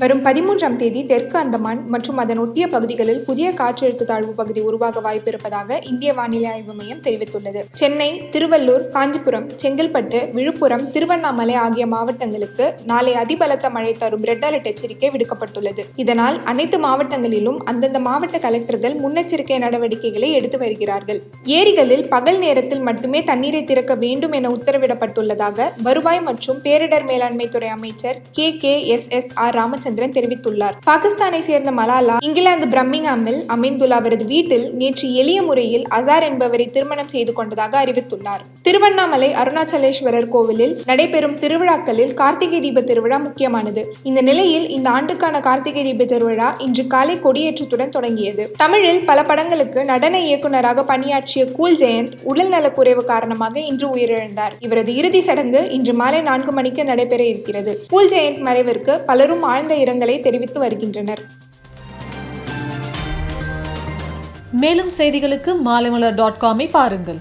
வரும் பதிமூன்றாம் தேதி தெற்கு அந்தமான் மற்றும் அதன் ஒட்டிய பகுதிகளில் புதிய காற்றழுத்த தாழ்வு பகுதி உருவாக வாய்ப்பிருப்பதாக இந்திய வானிலை ஆய்வு மையம் தெரிவித்துள்ளது. சென்னை திருவள்ளூர் காஞ்சிபுரம் செங்கல்பட்டு விழுப்புரம் திருவண்ணாமலை ஆகிய மாவட்டங்களுக்கு நாளை அதிபலத்த மழை தரும் ரெட் அலர்ட் எச்சரிக்கை விடுக்கப்பட்டுள்ளது. இதனால் அனைத்து மாவட்டங்களிலும் அந்தந்த மாவட்ட கலெக்டர்கள் முன்னெச்சரிக்கை நடவடிக்கைகளை எடுத்து வருகிறார்கள். ஏரிகளில் பகல் நேரத்தில் மட்டுமே தண்ணீரை திறக்க வேண்டும் என உத்தரவிடப்பட்டுள்ளதாக வருவாய் மற்றும் பேரிடர் மேலாண்மை துறை அமைச்சர் K K S S R Ramachandran தெரிவித்துள்ளார். பாகிஸ்தானை சேர்ந்த மலாலா இங்கிலாந்து பிரம்மிங்ஹாமில் அமைந்துள்ள அவரது வீட்டில் நேற்று எளிய முறையில் அசார் என்பவரை திருமணம் செய்து கொண்டதாக அறிவித்துள்ளார். திருவண்ணாமலை அருணாச்சலேஸ்வரர் கோவிலில் நடைபெறும் திருவிழாக்களில் கார்த்திகை தீப திருவிழா முக்கியமானது. இந்த நிலையில் இந்த ஆண்டுக்கான கார்த்திகை தீப திருவிழா இன்று காலை கொடியேற்றத்துடன் தொடங்கியது. தமிழில் பல படங்களுக்கு நடன இயக்குநராக பணியாற்றிய கூல் ஜெயந்த் உடல் நலக்குறைவு காரணமாக இன்று உயிரிழந்தார். இவரது இறுதி சடங்கு இன்று மாலை நான்கு மணிக்கு நடைபெற இருக்கிறது. கூல் ஜெயந்த் மறைவிற்கு பலரும் ஆழ்ந்த இரங்கலை தெரிவித்து வருகின்றனர். மேலும் செய்திகளுக்கு மாலைமலர் டாட் காமை பாருங்கள்.